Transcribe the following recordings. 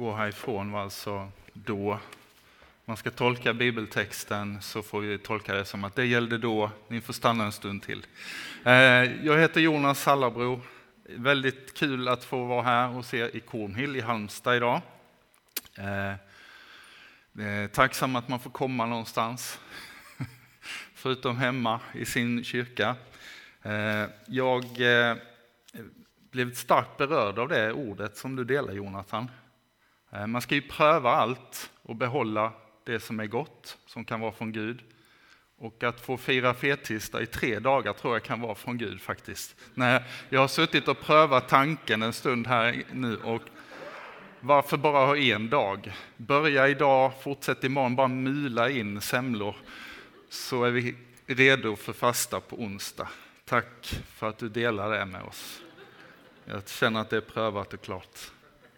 gå härifrån var alltså då. Man ska tolka bibeltexten så får vi tolka det som att det gällde då. Ni får stanna en stund till. Eh, jag heter Jonas Sallabro. Väldigt kul att få vara här och se i Kornhill i Halmstad idag. Eh, eh, tacksam att man får komma någonstans, förutom hemma i sin kyrka. Jag blev starkt berörd av det ordet som du delar Jonathan. Eh, man ska ju pröva allt och behålla det som är gott, som kan vara från Gud. Och att få fira fettisdag i tre dagar tror jag kan vara från Gud faktiskt. Nej, jag har suttit och prövat tanken en stund här nu och varför bara ha en dag? Börja idag, fortsätt imorgon, bara mula in semlor så är vi redo för fasta på onsdag. Tack för att du delar det med oss. Jag känner att det är prövat och klart.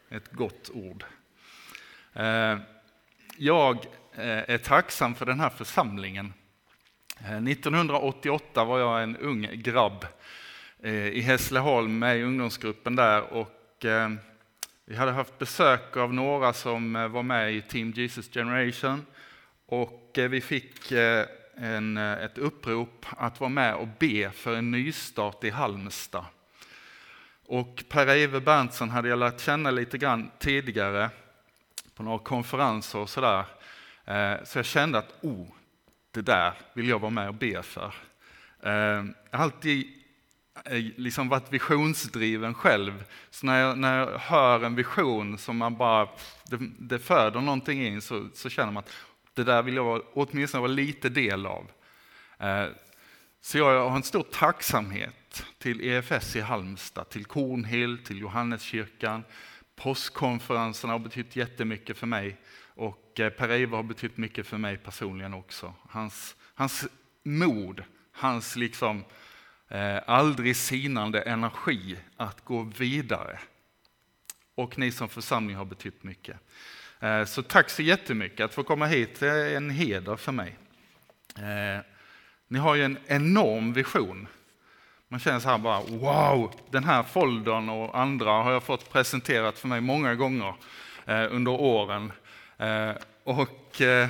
Ett gott ord. Eh, jag eh, är tacksam för den här församlingen. Eh, 1988 var jag en ung grabb i Hässleholm med i ungdomsgruppen där och vi hade haft besök av några som var med i Team Jesus Generation och vi fick en, ett upprop att vara med och be för en nystart i Halmstad. Och Per-Eve Berntsen hade jag lärt känna lite grann tidigare på några konferenser och sådär. Eh, så jag kände att oh, det där vill jag vara med och be för. Eh, jag har alltid eh, liksom varit visionsdriven själv. Så när jag, när jag hör en vision som man bara, det, det föder någonting in så, så känner man att det där vill jag åtminstone vara lite del av. Så jag har en stor tacksamhet till EFS i Halmstad, till Kornhill, till Johanneskyrkan. Postkonferenserna har betytt jättemycket för mig och eh, Per-Ivar har betytt mycket för mig personligen också. Hans, hans mod, hans liksom eh, aldrig sinande energi att gå vidare. Och ni som församling har betytt mycket. Eh, så tack så jättemycket att få komma hit, det är en heder för mig. Eh, ni har ju en enorm vision. Man känner så här bara, wow, den här foldern och andra har jag fått presenterat för mig många gånger eh, under åren. Eh, och eh,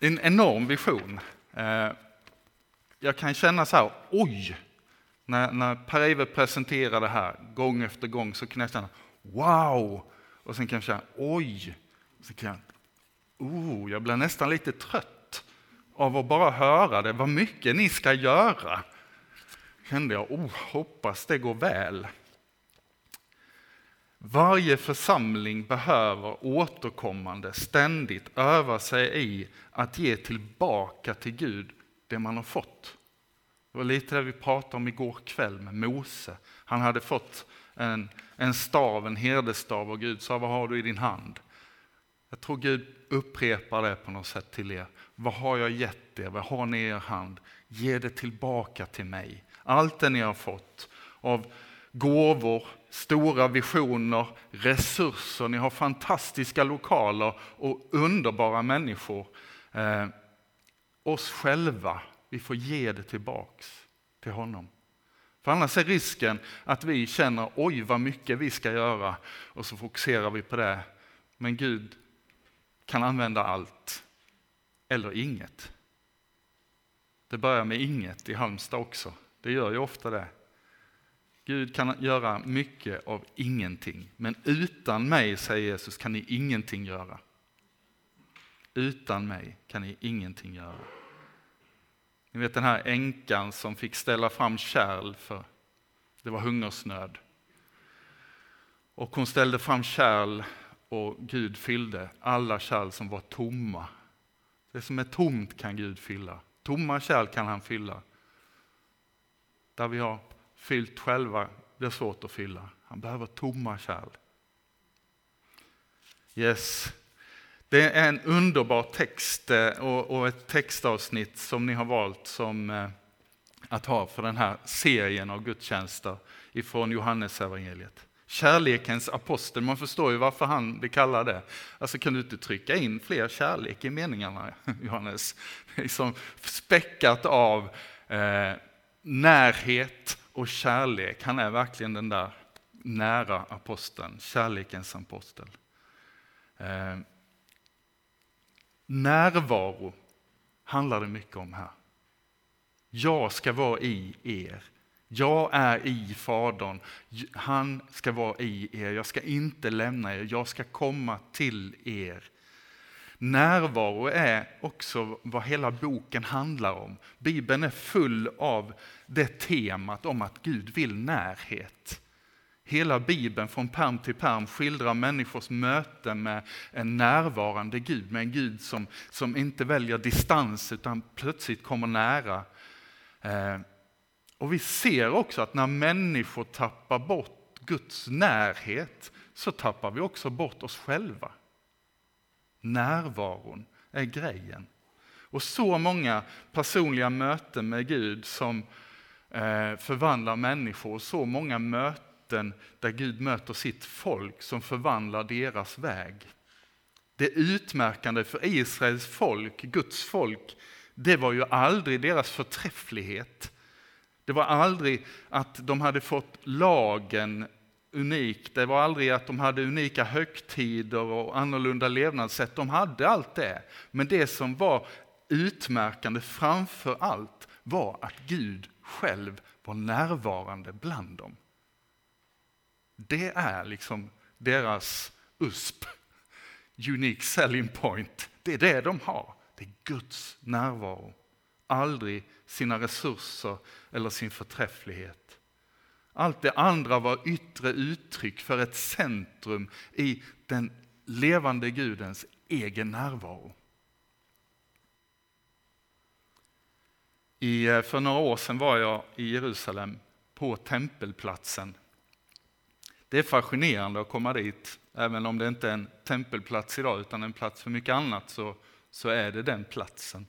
en enorm vision. Eh, jag kan känna så här, oj, när, när Per-Ive presenterar det här gång efter gång så kan jag känna, wow, och sen kan jag känna, oj, och sen kan jag, oh, jag blir nästan lite trött av att bara höra det, vad mycket ni ska göra. Kände jag, oh, hoppas det går väl. Varje församling behöver återkommande, ständigt öva sig i att ge tillbaka till Gud det man har fått. Det var lite det vi pratade om igår kväll med Mose. Han hade fått en, en stav, en herdestav och Gud sa, vad har du i din hand? Jag tror Gud upprepar det på något sätt till er. Vad har jag gett er? Vad har ni i er hand? Ge det tillbaka till mig. Allt det ni har fått av gåvor, stora visioner, resurser. Ni har fantastiska lokaler och underbara människor. Eh, oss själva, vi får ge det tillbaks till honom. För annars är risken att vi känner oj vad mycket vi ska göra och så fokuserar vi på det. Men Gud kan använda allt eller inget. Det börjar med inget i Halmstad också. Det gör ju ofta det. Gud kan göra mycket av ingenting, men utan mig, säger Jesus, kan ni ingenting göra. Utan mig kan ni ingenting göra. Ni vet den här änkan som fick ställa fram kärl för det var hungersnöd. Och hon ställde fram kärl och Gud fyllde alla kärl som var tomma det som är tomt kan Gud fylla. Tomma kärl kan han fylla. Där vi har fyllt själva blir svårt att fylla. Han behöver tomma kärl. Yes. Det är en underbar text eh, och ett textavsnitt som ni har valt som eh, att ha för den här serien av gudstjänster ifrån Johannes evangeliet kärlekens apostel. Man förstår ju varför han blir kallad det. Alltså kan du inte trycka in fler kärlek i meningarna, Johannes? Liksom späckat av eh, närhet och kärlek. Han är verkligen den där nära aposteln, kärlekens apostel. Eh, närvaro handlar det mycket om här. Jag ska vara i er. Jag är i Fadern. Han ska vara i er. Jag ska inte lämna er. Jag ska komma till er. Närvaro är också vad hela boken handlar om. Bibeln är full av det temat om att Gud vill närhet. Hela Bibeln från perm till perm skildrar människors möte med en närvarande Gud, med en Gud som, som inte väljer distans utan plötsligt kommer nära. Eh, och vi ser också att när människor tappar bort Guds närhet så tappar vi också bort oss själva. Närvaron är grejen. Och så många personliga möten med Gud som eh, förvandlar människor, och så många möten där Gud möter sitt folk som förvandlar deras väg. Det utmärkande för Israels folk, Guds folk, det var ju aldrig deras förträfflighet. Det var aldrig att de hade fått lagen unik. Det var aldrig att de hade unika högtider och annorlunda levnadssätt. De hade allt det. Men det som var utmärkande framför allt var att Gud själv var närvarande bland dem. Det är liksom deras USP, unique selling point. Det är det de har. Det är Guds närvaro. Aldrig sina resurser eller sin förträfflighet. Allt det andra var yttre uttryck för ett centrum i den levande Gudens egen närvaro. I, eh, för några år sedan var jag i Jerusalem på tempelplatsen. Det är fascinerande att komma dit, även om det inte är en tempelplats idag utan en plats för mycket annat så, så är det den platsen.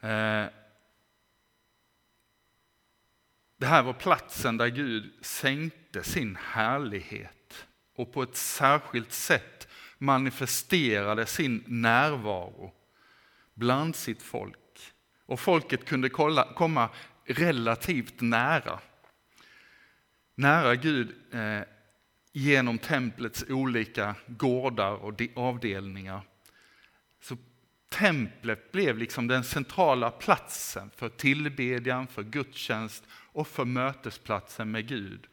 Eh, det här var platsen där Gud sänkte sin härlighet och på ett särskilt sätt manifesterade sin närvaro bland sitt folk. Och folket kunde komma relativt nära. Nära Gud eh, genom templets olika gårdar och avdelningar. Så templet blev liksom den centrala platsen för tillbedjan, för gudstjänst och för mötesplatsen med Gud.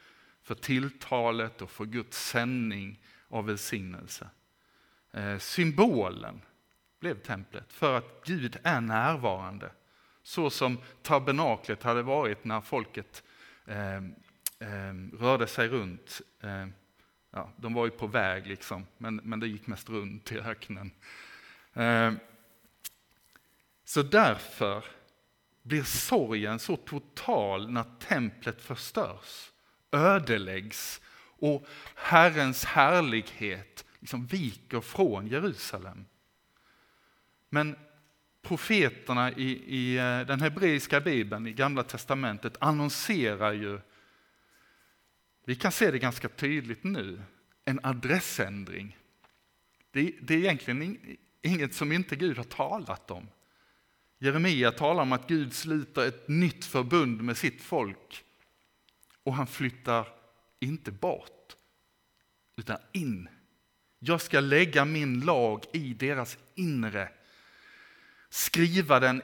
För tilltalet och för Guds sändning av välsignelse. Eh, symbolen blev templet för att Gud är närvarande. Så som tabernaklet hade varit när folket eh, eh, rörde sig runt. Eh, ja, de var ju på väg, liksom, men, men det gick mest runt i öknen. Ehm, så därför blir sorgen så total när templet förstörs, ödeläggs och Herrens härlighet liksom viker från Jerusalem. Men profeterna i, i eh, den hebreiska bibeln, i Gamla testamentet, annonserar ju, vi kan se det ganska tydligt nu, en adressändring. Det, det är egentligen inget som inte Gud har talat om. Jeremia talar om att Gud sluter ett nytt förbund med sitt folk. Och han flyttar inte bort, utan in. Jag ska lägga min lag i deras inre. Skriva den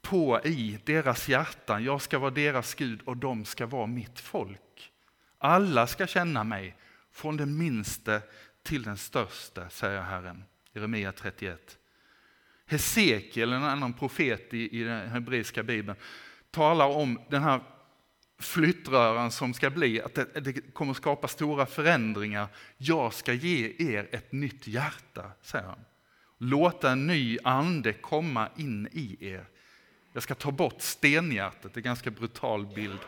på i deras hjärtan. Jag ska vara deras Gud och de ska vara mitt folk. Alla ska känna mig, från den minste till den störste, säger Herren. Jeremia 31. Hesekiel, en annan profet i, i den hebreiska bibeln, talar om den här flyttröran som ska bli, att det, det kommer skapa stora förändringar. Jag ska ge er ett nytt hjärta, säger han. Låta en ny ande komma in i er. Jag ska ta bort stenhjärtat, det är en ganska brutal bild.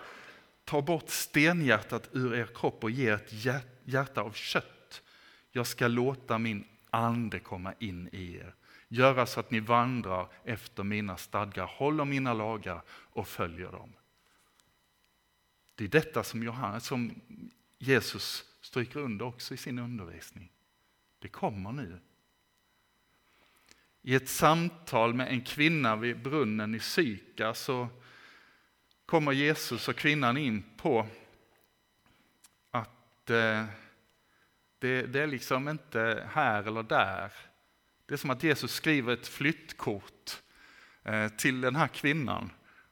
Ta bort stenhjärtat ur er kropp och ge ett hjärta av kött. Jag ska låta min ande komma in i er göra så att ni vandrar efter mina stadgar, håller mina lagar och följer dem. Det är detta som, Johannes, som Jesus stryker under också i sin undervisning. Det kommer nu. I ett samtal med en kvinna vid brunnen i Syka så kommer Jesus och kvinnan in på att eh, det, det är liksom inte här eller där. Det är som att Jesus skriver ett flyttkort eh, till den här kvinnan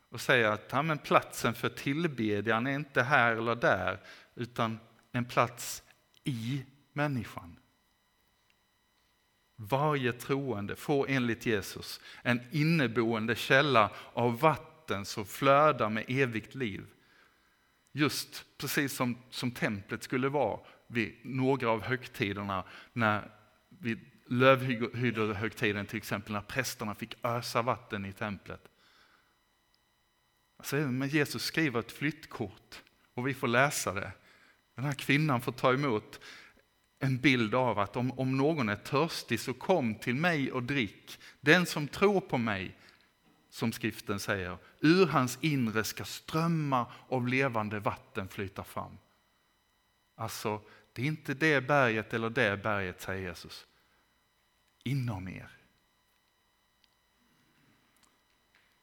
och säger att ja, men platsen för tillbedjan är inte här eller där, utan en plats i människan. Varje troende får enligt Jesus en inneboende källa av vatten som flödar med evigt liv. Just precis som, som templet skulle vara vid några av högtiderna, när, vi lövhyddohögtiden till exempel, när prästerna fick ösa vatten i templet. Alltså, men Jesus skriver ett flyttkort och vi får läsa det. Den här kvinnan får ta emot en bild av att om, om någon är törstig så kom till mig och drick. Den som tror på mig, som skriften säger, ur hans inre ska strömmar av levande vatten flyta fram. Alltså, det är inte det berget eller det berget, säger Jesus. Inom er.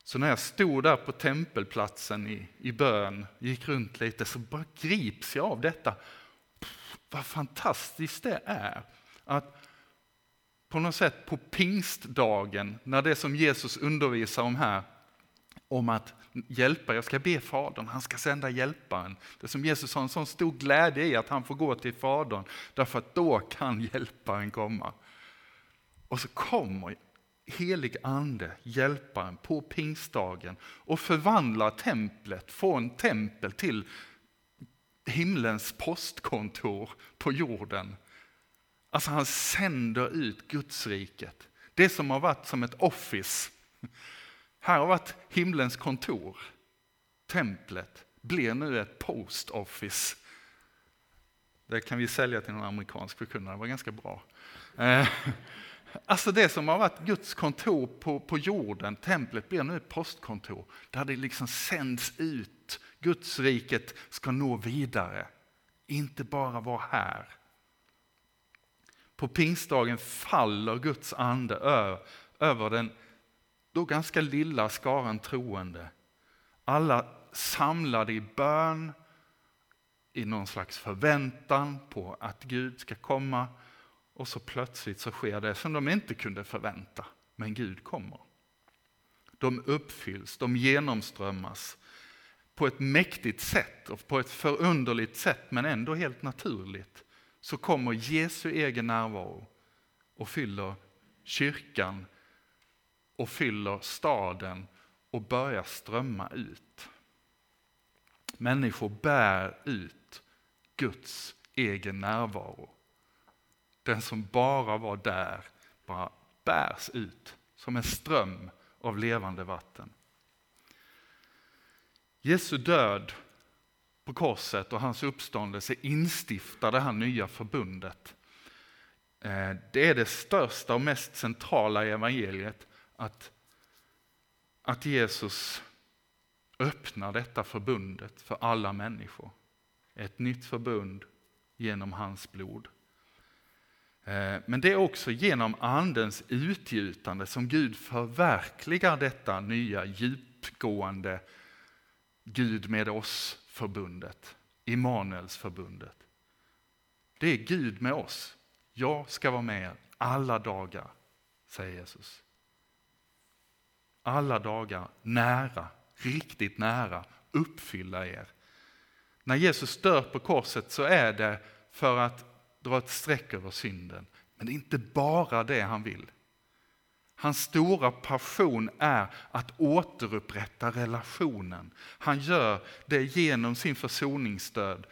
Så när jag stod där på tempelplatsen i, i bön, gick runt lite, så bara grips jag av detta. Pff, vad fantastiskt det är att på något sätt på pingstdagen, när det som Jesus undervisar om här, om att hjälpa, jag ska be Fadern, han ska sända hjälparen. Det som Jesus har en sån stor glädje i att han får gå till Fadern, därför att då kan hjälparen komma. Och så kommer helig ande, hjälparen, på pingstdagen och förvandlar templet från tempel till himlens postkontor på jorden. Alltså han sänder ut Gudsriket. Det som har varit som ett office. Här har varit himlens kontor. Templet blir nu ett post office. Det kan vi sälja till någon amerikansk förkunnare, det var ganska bra. Eh, Alltså det som har varit Guds kontor på, på jorden, templet, blir nu ett postkontor där det liksom sänds ut. Guds riket ska nå vidare, inte bara vara här. På pingstdagen faller Guds ande över den då ganska lilla skaran troende. Alla samlade i bön, i någon slags förväntan på att Gud ska komma och så plötsligt så sker det som de inte kunde förvänta, men Gud kommer. De uppfylls, de genomströmmas på ett mäktigt sätt och på ett förunderligt sätt, men ändå helt naturligt. Så kommer Jesu egen närvaro och fyller kyrkan och fyller staden och börjar strömma ut. Människor bär ut Guds egen närvaro. Den som bara var där bara bärs ut som en ström av levande vatten. Jesu död på korset och hans uppståndelse instiftar det här nya förbundet. Eh, det är det största och mest centrala i evangeliet att, att Jesus öppnar detta förbundet för alla människor. Ett nytt förbund genom hans blod. Eh, men det är också genom Andens utgjutande som Gud förverkligar detta nya djupgående Gud med oss-förbundet, Immanuelsförbundet. Det är Gud med oss. Jag ska vara med er alla dagar, säger Jesus. Alla dagar nära, riktigt nära, uppfylla er. När Jesus dör på korset så är det för att dra ett streck över synden. Men det är inte bara det han vill. Hans stora passion är att återupprätta relationen. Han gör det genom sin försoningsstöd.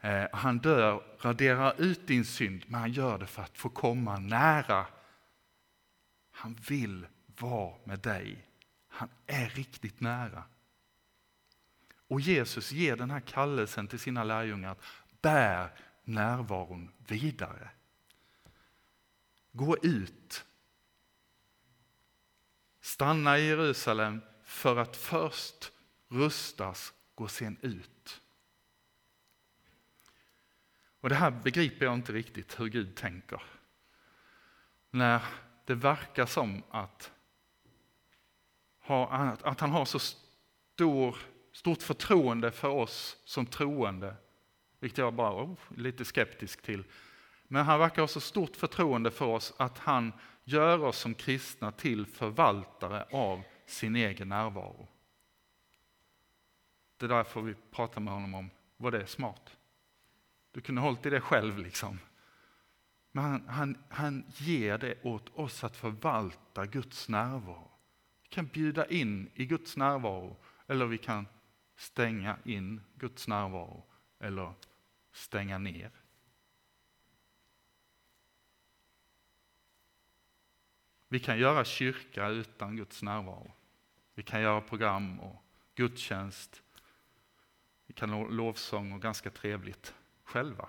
Eh, han dör, raderar ut din synd, men han gör det för att få komma nära. Han vill vara med dig. Han är riktigt nära. Och Jesus ger den här kallelsen till sina lärjungar att bär närvaron vidare. Gå ut. Stanna i Jerusalem för att först rustas, gå sen ut. Och Det här begriper jag inte riktigt hur Gud tänker. När det verkar som att, att han har så stor, stort förtroende för oss som troende vilket jag bara oh, lite skeptisk till. Men han verkar ha så stort förtroende för oss att han gör oss som kristna till förvaltare av sin egen närvaro. Det där får vi prata med honom om, var det smart? Du kunde ha hållit i det själv liksom. Men han, han, han ger det åt oss att förvalta Guds närvaro. Vi kan bjuda in i Guds närvaro eller vi kan stänga in Guds närvaro eller stänga ner. Vi kan göra kyrka utan Guds närvaro. Vi kan göra program och gudstjänst. Vi kan lovsång och ganska trevligt själva.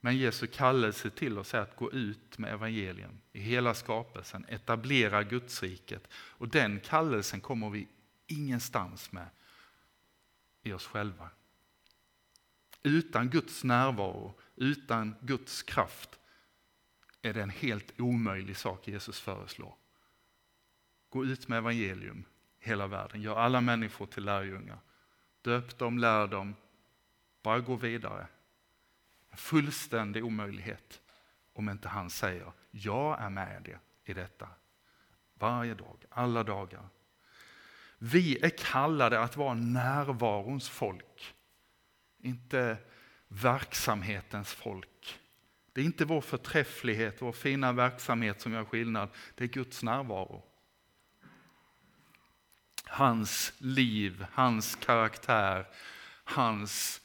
Men Jesu kallelse till oss är att gå ut med evangelium i hela skapelsen, etablera Gudsriket. Och den kallelsen kommer vi ingenstans med i oss själva. Utan Guds närvaro, utan Guds kraft är det en helt omöjlig sak Jesus föreslår. Gå ut med evangelium hela världen, gör alla människor till lärjungar. Döp dem, lär dem, bara gå vidare. En fullständig omöjlighet om inte han säger, jag är med er i detta. Varje dag, alla dagar. Vi är kallade att vara närvarons folk, inte verksamhetens folk. Det är inte vår förträfflighet, vår fina verksamhet som gör skillnad, det är Guds närvaro. Hans liv, hans karaktär, hans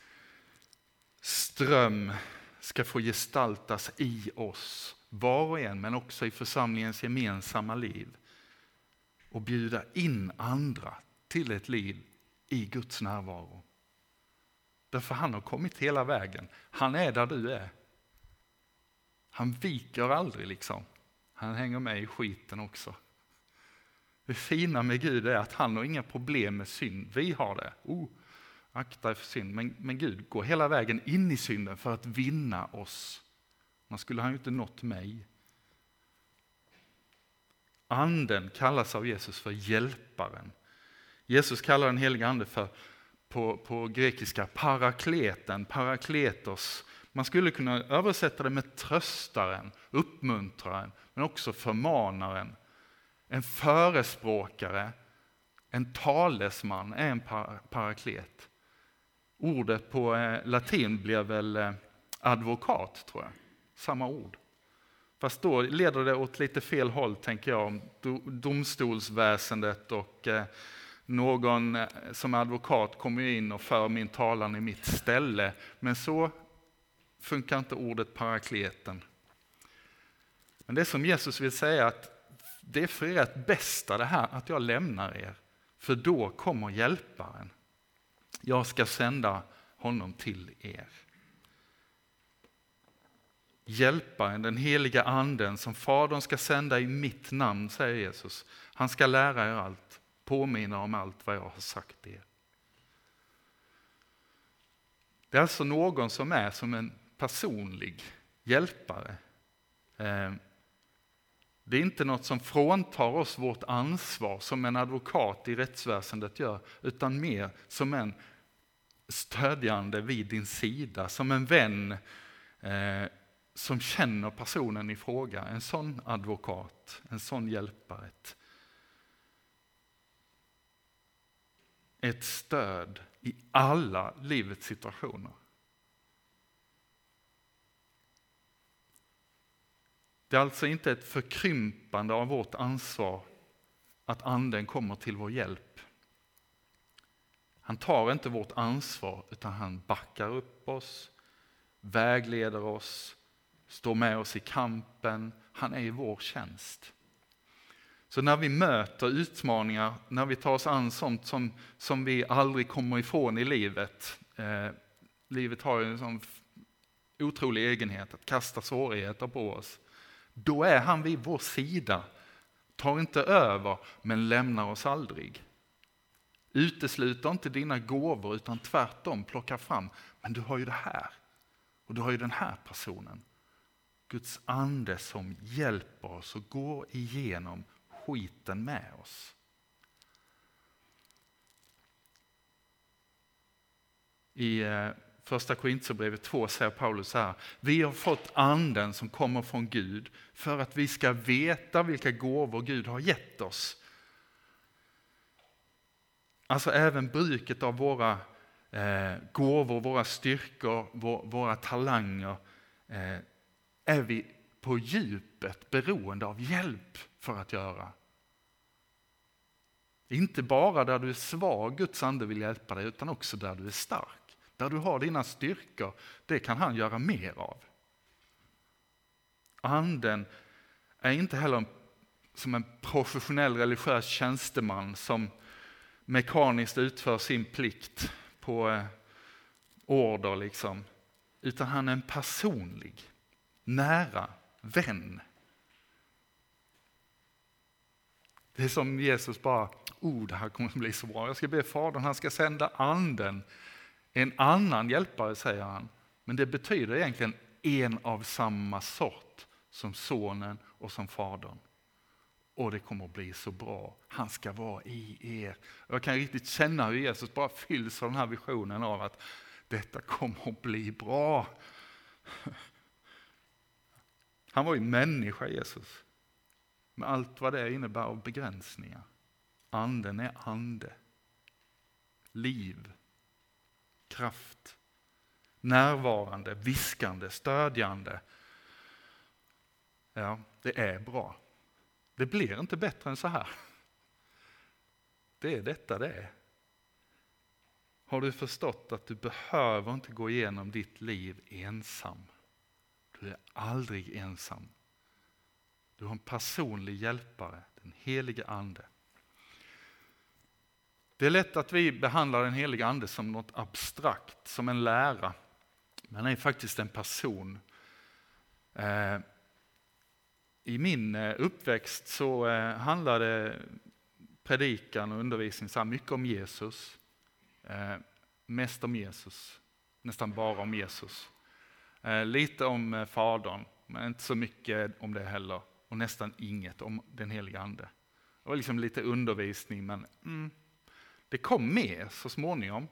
ström ska få gestaltas i oss, var och en, men också i församlingens gemensamma liv. Och bjuda in andra till ett liv i Guds närvaro. Därför han har kommit hela vägen. Han är där du är. Han viker aldrig liksom. Han hänger med i skiten också. Det fina med Gud är att han har inga problem med synd. Vi har det. Oh, akta er för synd. Men, men Gud går hela vägen in i synden för att vinna oss. Man skulle han ju inte nått mig. Anden kallas av Jesus för hjälparen. Jesus kallar den heliga ande för, på, på grekiska, parakleten, parakletos. Man skulle kunna översätta det med tröstaren, uppmuntraren, men också förmanaren. En förespråkare, en talesman är en paraklet. Ordet på eh, latin blir väl eh, advokat, tror jag. Samma ord. Fast då leder det åt lite fel håll, tänker jag, om domstolsväsendet och eh, någon eh, som är advokat kommer in och för min talan i mitt ställe. Men så funkar inte ordet parakleten. Men det som Jesus vill säga att det är för ert bästa det här att jag lämnar er, för då kommer hjälparen. Jag ska sända honom till er. Hjälparen, den heliga anden som Fadern ska sända i mitt namn, säger Jesus. Han ska lära er allt, påminna om allt vad jag har sagt er. Det är alltså någon som är som en personlig hjälpare. Eh, det är inte något som fråntar oss vårt ansvar som en advokat i rättsväsendet gör, utan mer som en stödjande vid din sida, som en vän eh, som känner personen i fråga. En sån advokat, en sån hjälpare. Ett, ett stöd i alla livets situationer. Det är alltså inte ett förkrympande av vårt ansvar att anden kommer till vår hjälp. Han tar inte vårt ansvar utan han backar upp oss, vägleder oss, står med oss i kampen. Han är i vår tjänst. Så när vi möter utmaningar, när vi tar oss an sånt som, som vi aldrig kommer ifrån i livet. Eh, livet har ju en sån otrolig egenhet att kasta svårigheter på oss. Då är han vid vår sida, tar inte över men lämnar oss aldrig. Utesluter inte dina gåvor utan tvärtom plockar fram, men du har ju det här och du har ju den här personen. Guds ande som hjälper oss att gå igenom skiten med oss. i eh, första Korintierbrevet 2 säger Paulus så här. Vi har fått anden som kommer från Gud för att vi ska veta vilka gåvor Gud har gett oss. Alltså även bruket av våra eh, gåvor, våra styrkor, vår, våra talanger eh, är vi på djupet beroende av hjälp för att göra. Inte bara där du är svag, Guds ande vill hjälpa dig, utan också där du är stark. Där du har dina styrkor, det kan han göra mer av. Anden är inte heller som en professionell religiös tjänsteman som mekaniskt utför sin plikt på eh, order, liksom. utan han är en personlig, nära vän. Det är som Jesus bara, oh det här kommer att bli så bra. Jag ska be Fadern, han ska sända anden. En annan hjälpare säger han. Men det betyder egentligen en av samma sort som sonen och som fadern. Och det kommer att bli så bra. Han ska vara i er. Jag kan riktigt känna hur Jesus bara fylls av den här visionen av att detta kommer att bli bra. Han var ju människa Jesus. Med allt vad det innebär av begränsningar. Anden är ande. Liv. Kraft. Närvarande, viskande, stödjande. Ja, det är bra. Det blir inte bättre än så här. Det är detta det är. Har du förstått att du behöver inte gå igenom ditt liv ensam? Du är aldrig ensam. Du har en personlig hjälpare, den helige Ande. Det är lätt att vi behandlar den helige Ande som något abstrakt, som en lära. Men han är faktiskt en person. Eh, I min eh, uppväxt så eh, handlade predikan och undervisning så mycket om Jesus. Mest om Jesus, nästan bara om Jesus. Lite om Fadern, men inte så mycket om det heller. Och nästan inget om den helige Ande. Det var liksom lite undervisning, men mm, det kom med så småningom.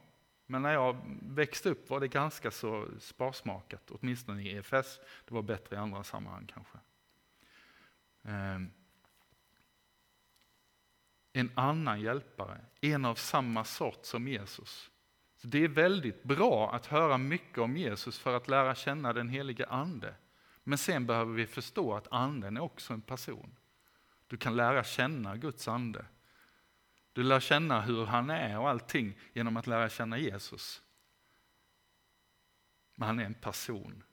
Men när jag växte upp var det ganska så sparsmakat, åtminstone i EFS. Det var bättre i andra sammanhang kanske. Ehm, en annan hjälpare, en av samma sort som Jesus. Så Det är väldigt bra att höra mycket om Jesus för att lära känna den helige Ande. Men sen behöver vi förstå att anden är också en person. Du kan lära känna Guds ande. Du lär känna hur han är och allting genom att lära känna Jesus. Men han är en person.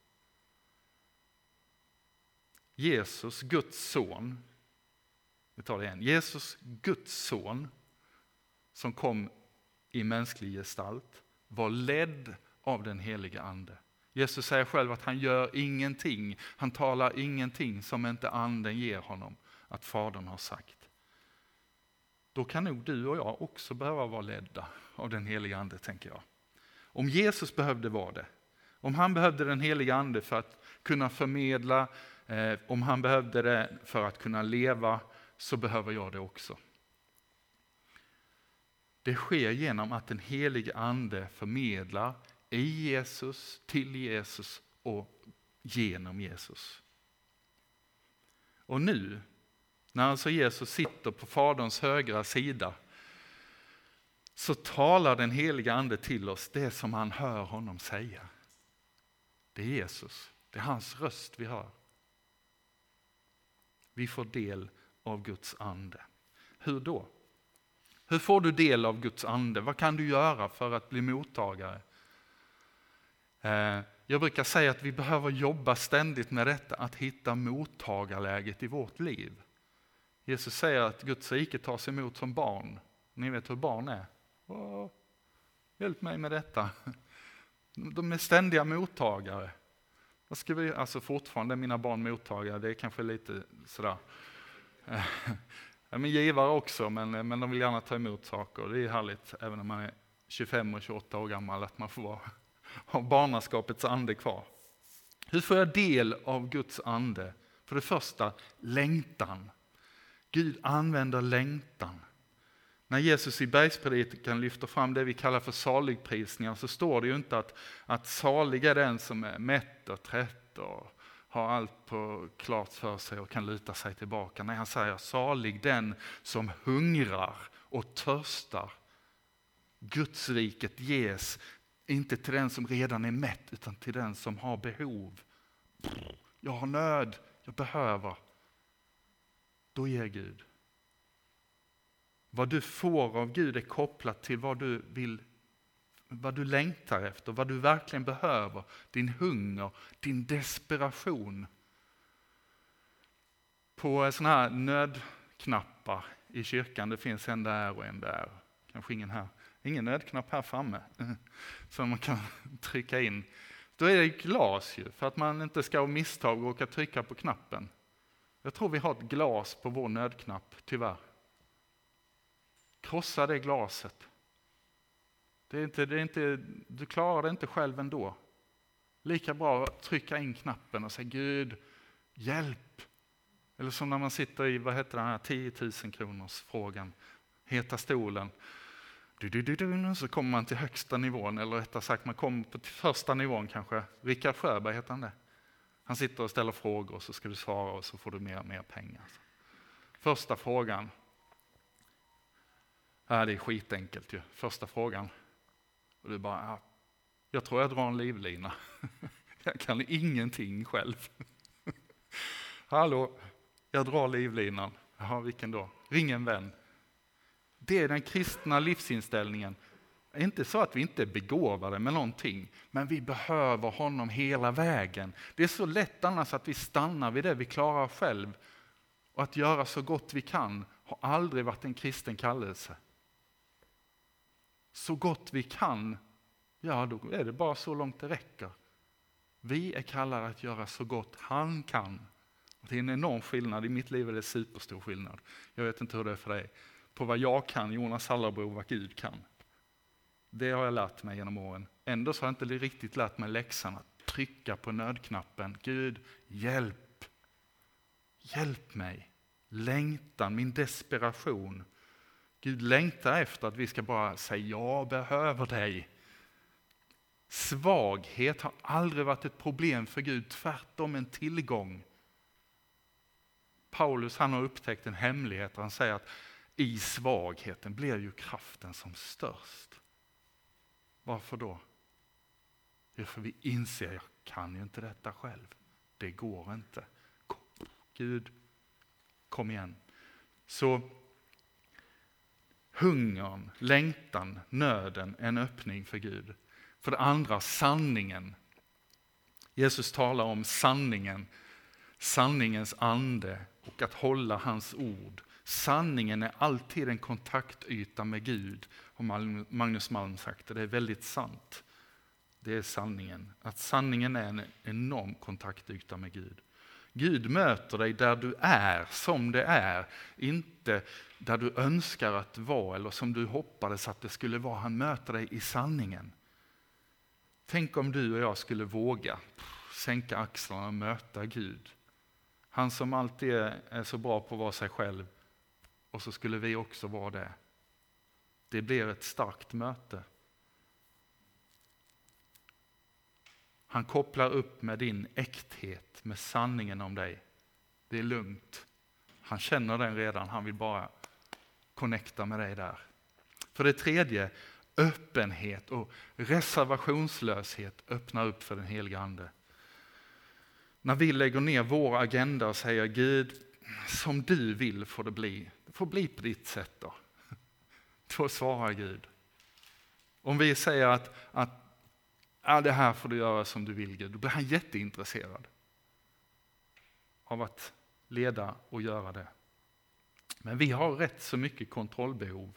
Jesus, Guds son, vi tar det igen. Jesus, Guds son, som kom i mänsklig gestalt, var ledd av den helige ande. Jesus säger själv att han gör ingenting, han talar ingenting som inte anden ger honom att Fadern har sagt. Då kan nog du och jag också behöva vara ledda av den heliga ande, tänker jag. Om Jesus behövde vara det, om han behövde den heliga ande för att kunna förmedla, eh, om han behövde det för att kunna leva, så behöver jag det också. Det sker genom att den helige ande förmedlar i Jesus, till Jesus och genom Jesus. Och nu, när alltså Jesus sitter på Faderns högra sida, så talar den heliga Ande till oss det som han hör honom säga. Det är Jesus, det är hans röst vi hör. Vi får del av Guds ande. Hur då? Hur får du del av Guds ande? Vad kan du göra för att bli mottagare? Eh, jag brukar säga att vi behöver jobba ständigt med detta, att hitta mottagarläget i vårt liv. Jesus säger att Guds rike tas emot som barn. Ni vet hur barn är. Åh, hjälp mig med detta. De är ständiga mottagare. Vad ska vi, alltså fortfarande är mina barn mottagare, det är kanske lite sådär. Eh, men givare också, men, eh, men de vill gärna ta emot saker. Det är härligt, även om man är 25 och 28 år gammal, att man får vara har barnaskapets ande kvar. Hur får jag del av Guds ande? För det första, längtan. Gud använder längtan. När Jesus i bergspredikan lyfter fram det vi kallar för saligprisningar så står det ju inte att, att salig är den som är mätt och trött och har allt på klart för sig och kan luta sig tillbaka. Nej, han säger salig den som hungrar och törstar. Gudsriket ges inte till den som redan är mätt utan till den som har behov. Jag har nöd, jag behöver. Då ger Gud. Vad du får av Gud är kopplat till vad du vill vad du längtar efter, vad du verkligen behöver, din hunger, din desperation. På sådana här nödknappar i kyrkan, det finns en där och en där, kanske ingen här. Ingen nödknapp här framme som man kan trycka in. Då är det glas ju, för att man inte ska av misstag råka trycka på knappen. Jag tror vi har ett glas på vår nödknapp, tyvärr. Krossa det glaset. Det är inte, det är inte, du klarar det inte själv ändå. Lika bra att trycka in knappen och säga Gud, hjälp. Eller som när man sitter i, vad heter den här 10 000 kronors frågan, heta stolen. Så kommer man till högsta nivån, eller rättare sagt man kommer på första nivån kanske. Rickard Sjöberg heter han det. Han sitter och ställer frågor och så ska du svara och så får du mer och mer pengar. Första frågan. Ja, det är skitenkelt ju. Första frågan. Och du bara, ja, jag tror jag drar en livlina. Jag kan ingenting själv. Hallå, jag drar livlinan. Jaha, vilken då? Ring en vän. Det är den kristna livsinställningen. Det är inte så att vi inte är begåvade med någonting, men vi behöver honom hela vägen. Det är så lätt annars att vi stannar vid det vi klarar själv. Och att göra så gott vi kan har aldrig varit en kristen kallelse så gott vi kan, ja då är det bara så långt det räcker. Vi är kallade att göra så gott han kan. Det är en enorm skillnad, i mitt liv är det superstor skillnad. Jag vet inte hur det är för dig. På vad jag kan, Jonas Hallerbro, vad Gud kan. Det har jag lärt mig genom åren. Ändå så har jag inte riktigt lärt mig läxan att trycka på nödknappen. Gud, hjälp! Hjälp mig! Längtan, min desperation Gud längtar efter att vi ska bara säga jag behöver dig. Svaghet har aldrig varit ett problem för Gud, tvärtom en tillgång. Paulus han har upptäckt en hemlighet. Han säger att i svagheten blir ju kraften som störst. Varför då? Jo, för vi inser, jag kan ju inte detta själv. Det går inte. Gud, kom igen. Så hungern, längtan, nöden, en öppning för Gud. För det andra sanningen. Jesus talar om sanningen, sanningens ande och att hålla hans ord. Sanningen är alltid en kontaktyta med Gud, har Magnus Malm sagt. Det är väldigt sant. Det är sanningen. Att sanningen är en enorm kontaktyta med Gud. Gud möter dig där du är, som det är. Inte där du önskar att vara eller som du hoppades att det skulle vara. Han möter dig i sanningen. Tänk om du och jag skulle våga sänka axlarna och möta Gud. Han som alltid är så bra på att vara sig själv. Och så skulle vi också vara det. Det blir ett starkt möte. Han kopplar upp med din äkthet, med sanningen om dig. Det är lugnt. Han känner den redan, han vill bara connecta med dig där. För det tredje, öppenhet och reservationslöshet öppnar upp för den heliga Ande. När vi lägger ner vår agenda och säger Gud, som du vill får det bli. Det får bli på ditt sätt då. Då svarar Gud. Om vi säger att, att ja, det här får du göra som du vill Gud, då blir han jätteintresserad av att leda och göra det. Men vi har rätt så mycket kontrollbehov.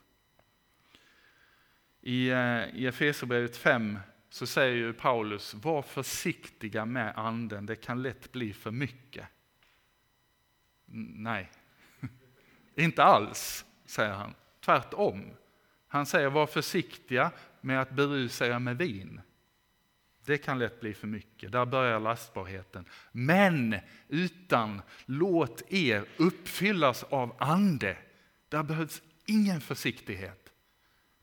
I, eh, i Efesierbrevet 5 så säger ju Paulus, var försiktiga med anden, det kan lätt bli för mycket. Nej, inte alls, säger han. Tvärtom. Han säger, var försiktiga med att berusa er med vin. Det kan lätt bli för mycket, där börjar lastbarheten. Men utan, låt er uppfyllas av ande. Där behövs ingen försiktighet.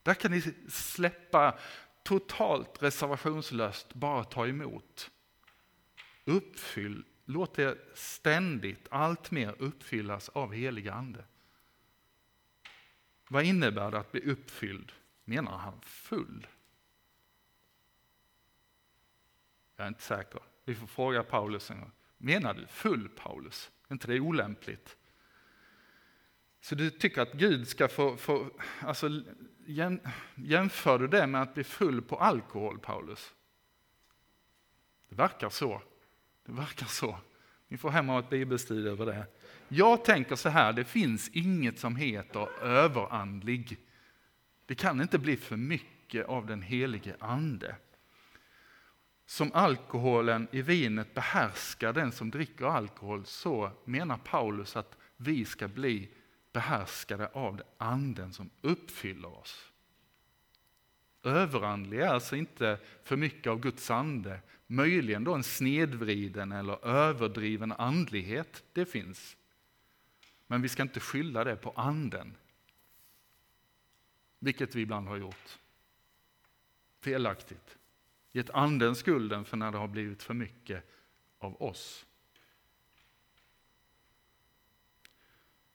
Där kan ni släppa totalt reservationslöst, bara ta emot. Uppfyll, låt er ständigt allt mer uppfyllas av helig ande. Vad innebär det att bli uppfylld? Menar han full? Jag är inte säker. Vi får fråga Paulus en gång. Menar du full Paulus? Är inte det olämpligt? Så du tycker att Gud ska få, få alltså, jämför du det med att bli full på alkohol Paulus? Det verkar så. Det verkar så. Ni får hem och ett bibelstudie över det. Jag tänker så här, det finns inget som heter överandlig. Det kan inte bli för mycket av den helige ande. Som alkoholen i vinet behärskar den som dricker alkohol, så menar Paulus att vi ska bli behärskade av anden som uppfyller oss. Överandlig är alltså inte för mycket av Guds ande, möjligen då en snedvriden eller överdriven andlighet, det finns. Men vi ska inte skylla det på anden. Vilket vi ibland har gjort. Felaktigt. Gett anden skulden för när det har blivit för mycket av oss.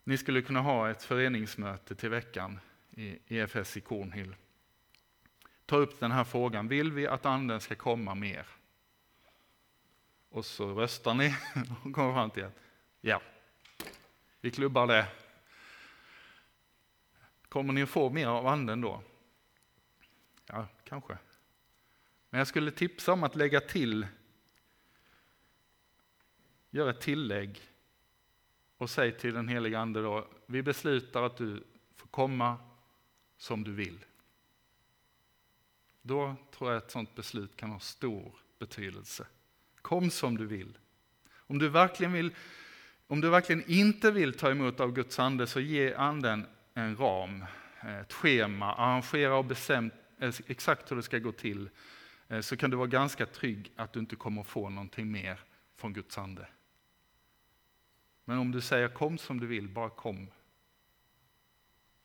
Ni skulle kunna ha ett föreningsmöte till veckan i EFS i Cornhill. Ta upp den här frågan, vill vi att anden ska komma mer? Och så röstar ni och kommer fram till att ja, vi klubbar det. Kommer ni att få mer av anden då? Ja, kanske. Men jag skulle tipsa om att lägga till, göra ett tillägg och säg till den heliga ande då, vi beslutar att du får komma som du vill. Då tror jag att ett sådant beslut kan ha stor betydelse. Kom som du vill. Om du verkligen vill om du verkligen inte vill ta emot av Guds ande så ge anden en ram, eh, ett schema, arrangera och bestäm eh, exakt hur det ska gå till. Eh, så kan du vara ganska trygg att du inte kommer få någonting mer från Guds ande. Men om du säger kom som du vill, bara kom.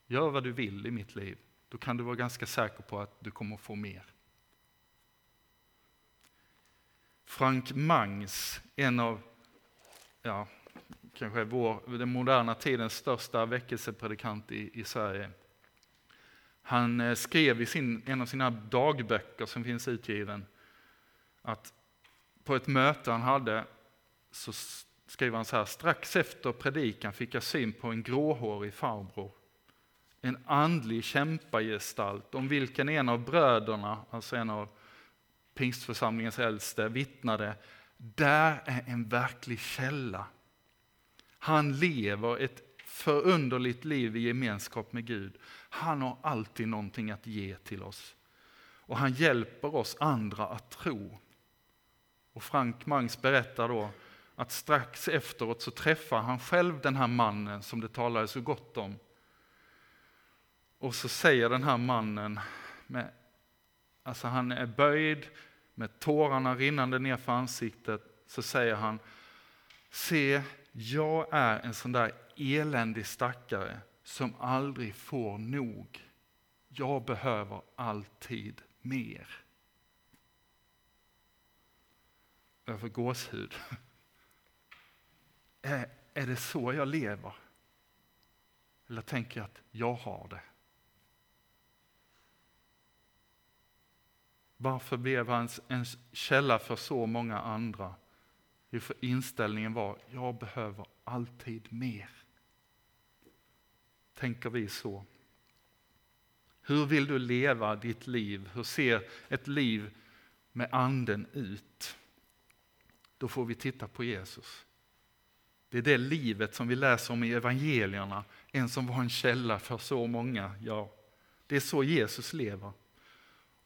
Gör vad du vill i mitt liv, då kan du vara ganska säker på att du kommer få mer. Frank Mangs, en av ja, kanske vår, den moderna tidens största väckelsepredikant i, i Sverige. Han eh, skrev i sin, en av sina dagböcker som finns utgiven att på ett möte han hade så skrev han så här, strax efter predikan fick jag syn på en gråhårig farbror. En andlig kämpagestalt om vilken en av bröderna, alltså en av pingstförsamlingens äldste, vittnade, där är en verklig källa han lever ett förunderligt liv i gemenskap med Gud. Han har alltid någonting att ge till oss. Och han hjälper oss andra att tro. Och Frank Mangs berättar då att strax efteråt så träffar han själv den här mannen som det talades så gott om. Och så säger den här mannen, med, alltså han är böjd med tårarna rinnande ner för ansiktet, så säger han, se jag är en sån där eländig stackare som aldrig får nog. Jag behöver alltid mer. Jag får gåshud. Är, är det så jag lever? Eller tänker jag att jag har det? Varför blev han en källa för så många andra? Jo, För inställningen var, jag behöver alltid mer. Tänker vi så? Hur vill du leva ditt liv? Hur ser ett liv med anden ut? Då får vi titta på Jesus. Det är det livet som vi läser om i evangelierna, en som var en källa för så många. Ja, det är så Jesus lever.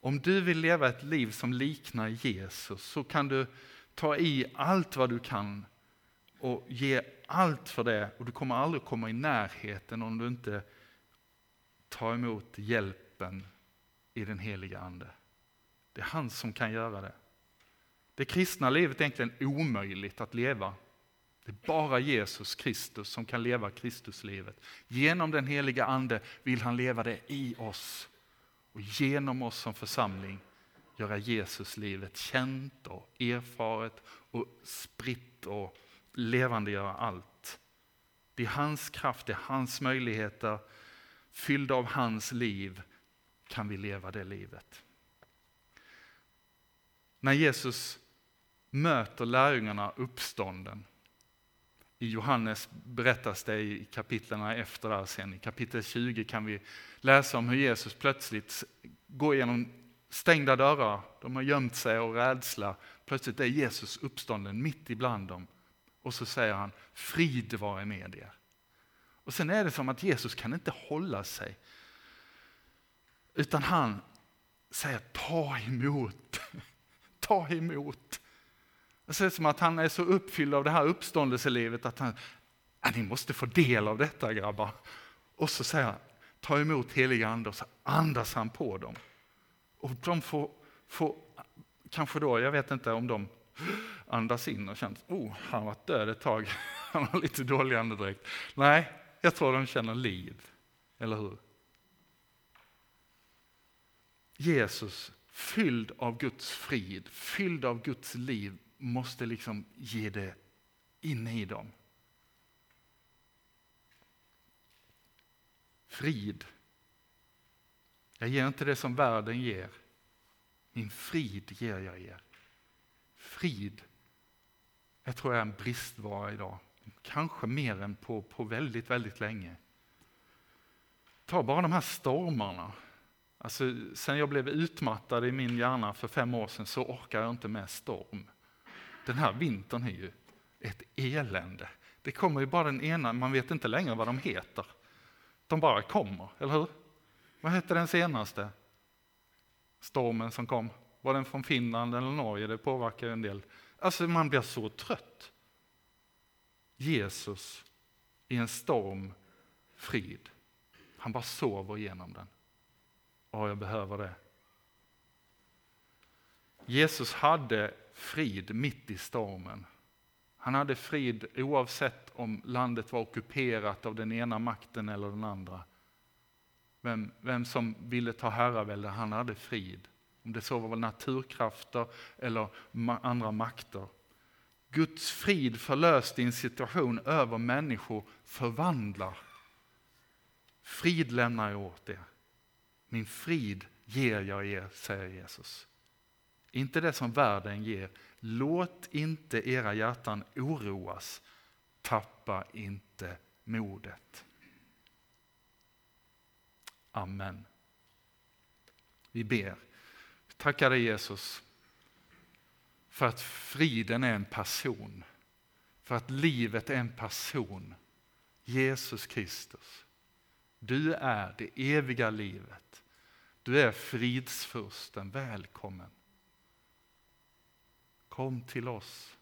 Om du vill leva ett liv som liknar Jesus så kan du ta i allt vad du kan och ge allt för det och du kommer aldrig komma i närheten om du inte tar emot hjälpen i den heliga Ande. Det är han som kan göra det. Det kristna livet är egentligen omöjligt att leva. Det är bara Jesus Kristus som kan leva Kristuslivet. Genom den heliga ande vill han leva det i oss. Och genom oss som församling göra Jesuslivet känt och erfaret och spritt och levandegöra allt. Det är hans kraft, det är hans möjligheter. Fyllda av hans liv kan vi leva det livet. När Jesus möter lärjungarna uppstånden i Johannes berättas det i kapitlen efter där sen. I kapitel 20 kan vi läsa om hur Jesus plötsligt går genom stängda dörrar. De har gömt sig och rädsla. Plötsligt är Jesus uppstånden mitt ibland dem. Och så säger han, frid vare med er. Och sen är det som att Jesus kan inte hålla sig. Utan han säger, ta emot. ta emot. Det ser ut som att han är så uppfylld av det här uppståndelselivet att han, ni måste få del av detta grabbar. Och så säger han, ta emot heliga ande och så andas han på dem. Och de får, får kanske då, jag vet inte om de andas in och känner, oh, han har varit död ett tag, han har lite dålig andedräkt. Nej, jag tror de känner liv, eller hur? Jesus, fylld av Guds frid, fylld av Guds liv, måste liksom ge det inne i dem. Frid. Jag ger inte det som världen ger. Min frid ger jag er. Frid, jag tror jag är en bristvara idag. Kanske mer än på, på väldigt, väldigt länge. Ta bara de här stormarna. Alltså, sen jag blev utmattad i min hjärna för fem år sedan så orkar jag inte med storm. Den här vintern är ju ett elände. Det kommer ju bara den ena, man vet inte längre vad de heter. De bara kommer, eller hur? Vad hette den senaste stormen som kom? Var den från Finland eller Norge? Det påverkar en del. Alltså man blir så trött. Jesus i en storm, frid. Han bara sover igenom den. Ja, jag behöver det. Jesus hade frid mitt i stormen. Han hade frid oavsett om landet var ockuperat av den ena makten eller den andra. Vem, vem som ville ta herravälde, han hade frid. Om det så var naturkrafter eller andra makter. Guds frid förlöst i en situation över människor förvandlar. Frid lämnar jag åt er. Min frid ger jag er, säger Jesus. Inte det som världen ger. Låt inte era hjärtan oroas. Tappa inte modet. Amen. Vi ber. Tackar dig Jesus för att friden är en person. För att livet är en person. Jesus Kristus. Du är det eviga livet. Du är fridsfursten. Välkommen. Kom till oss.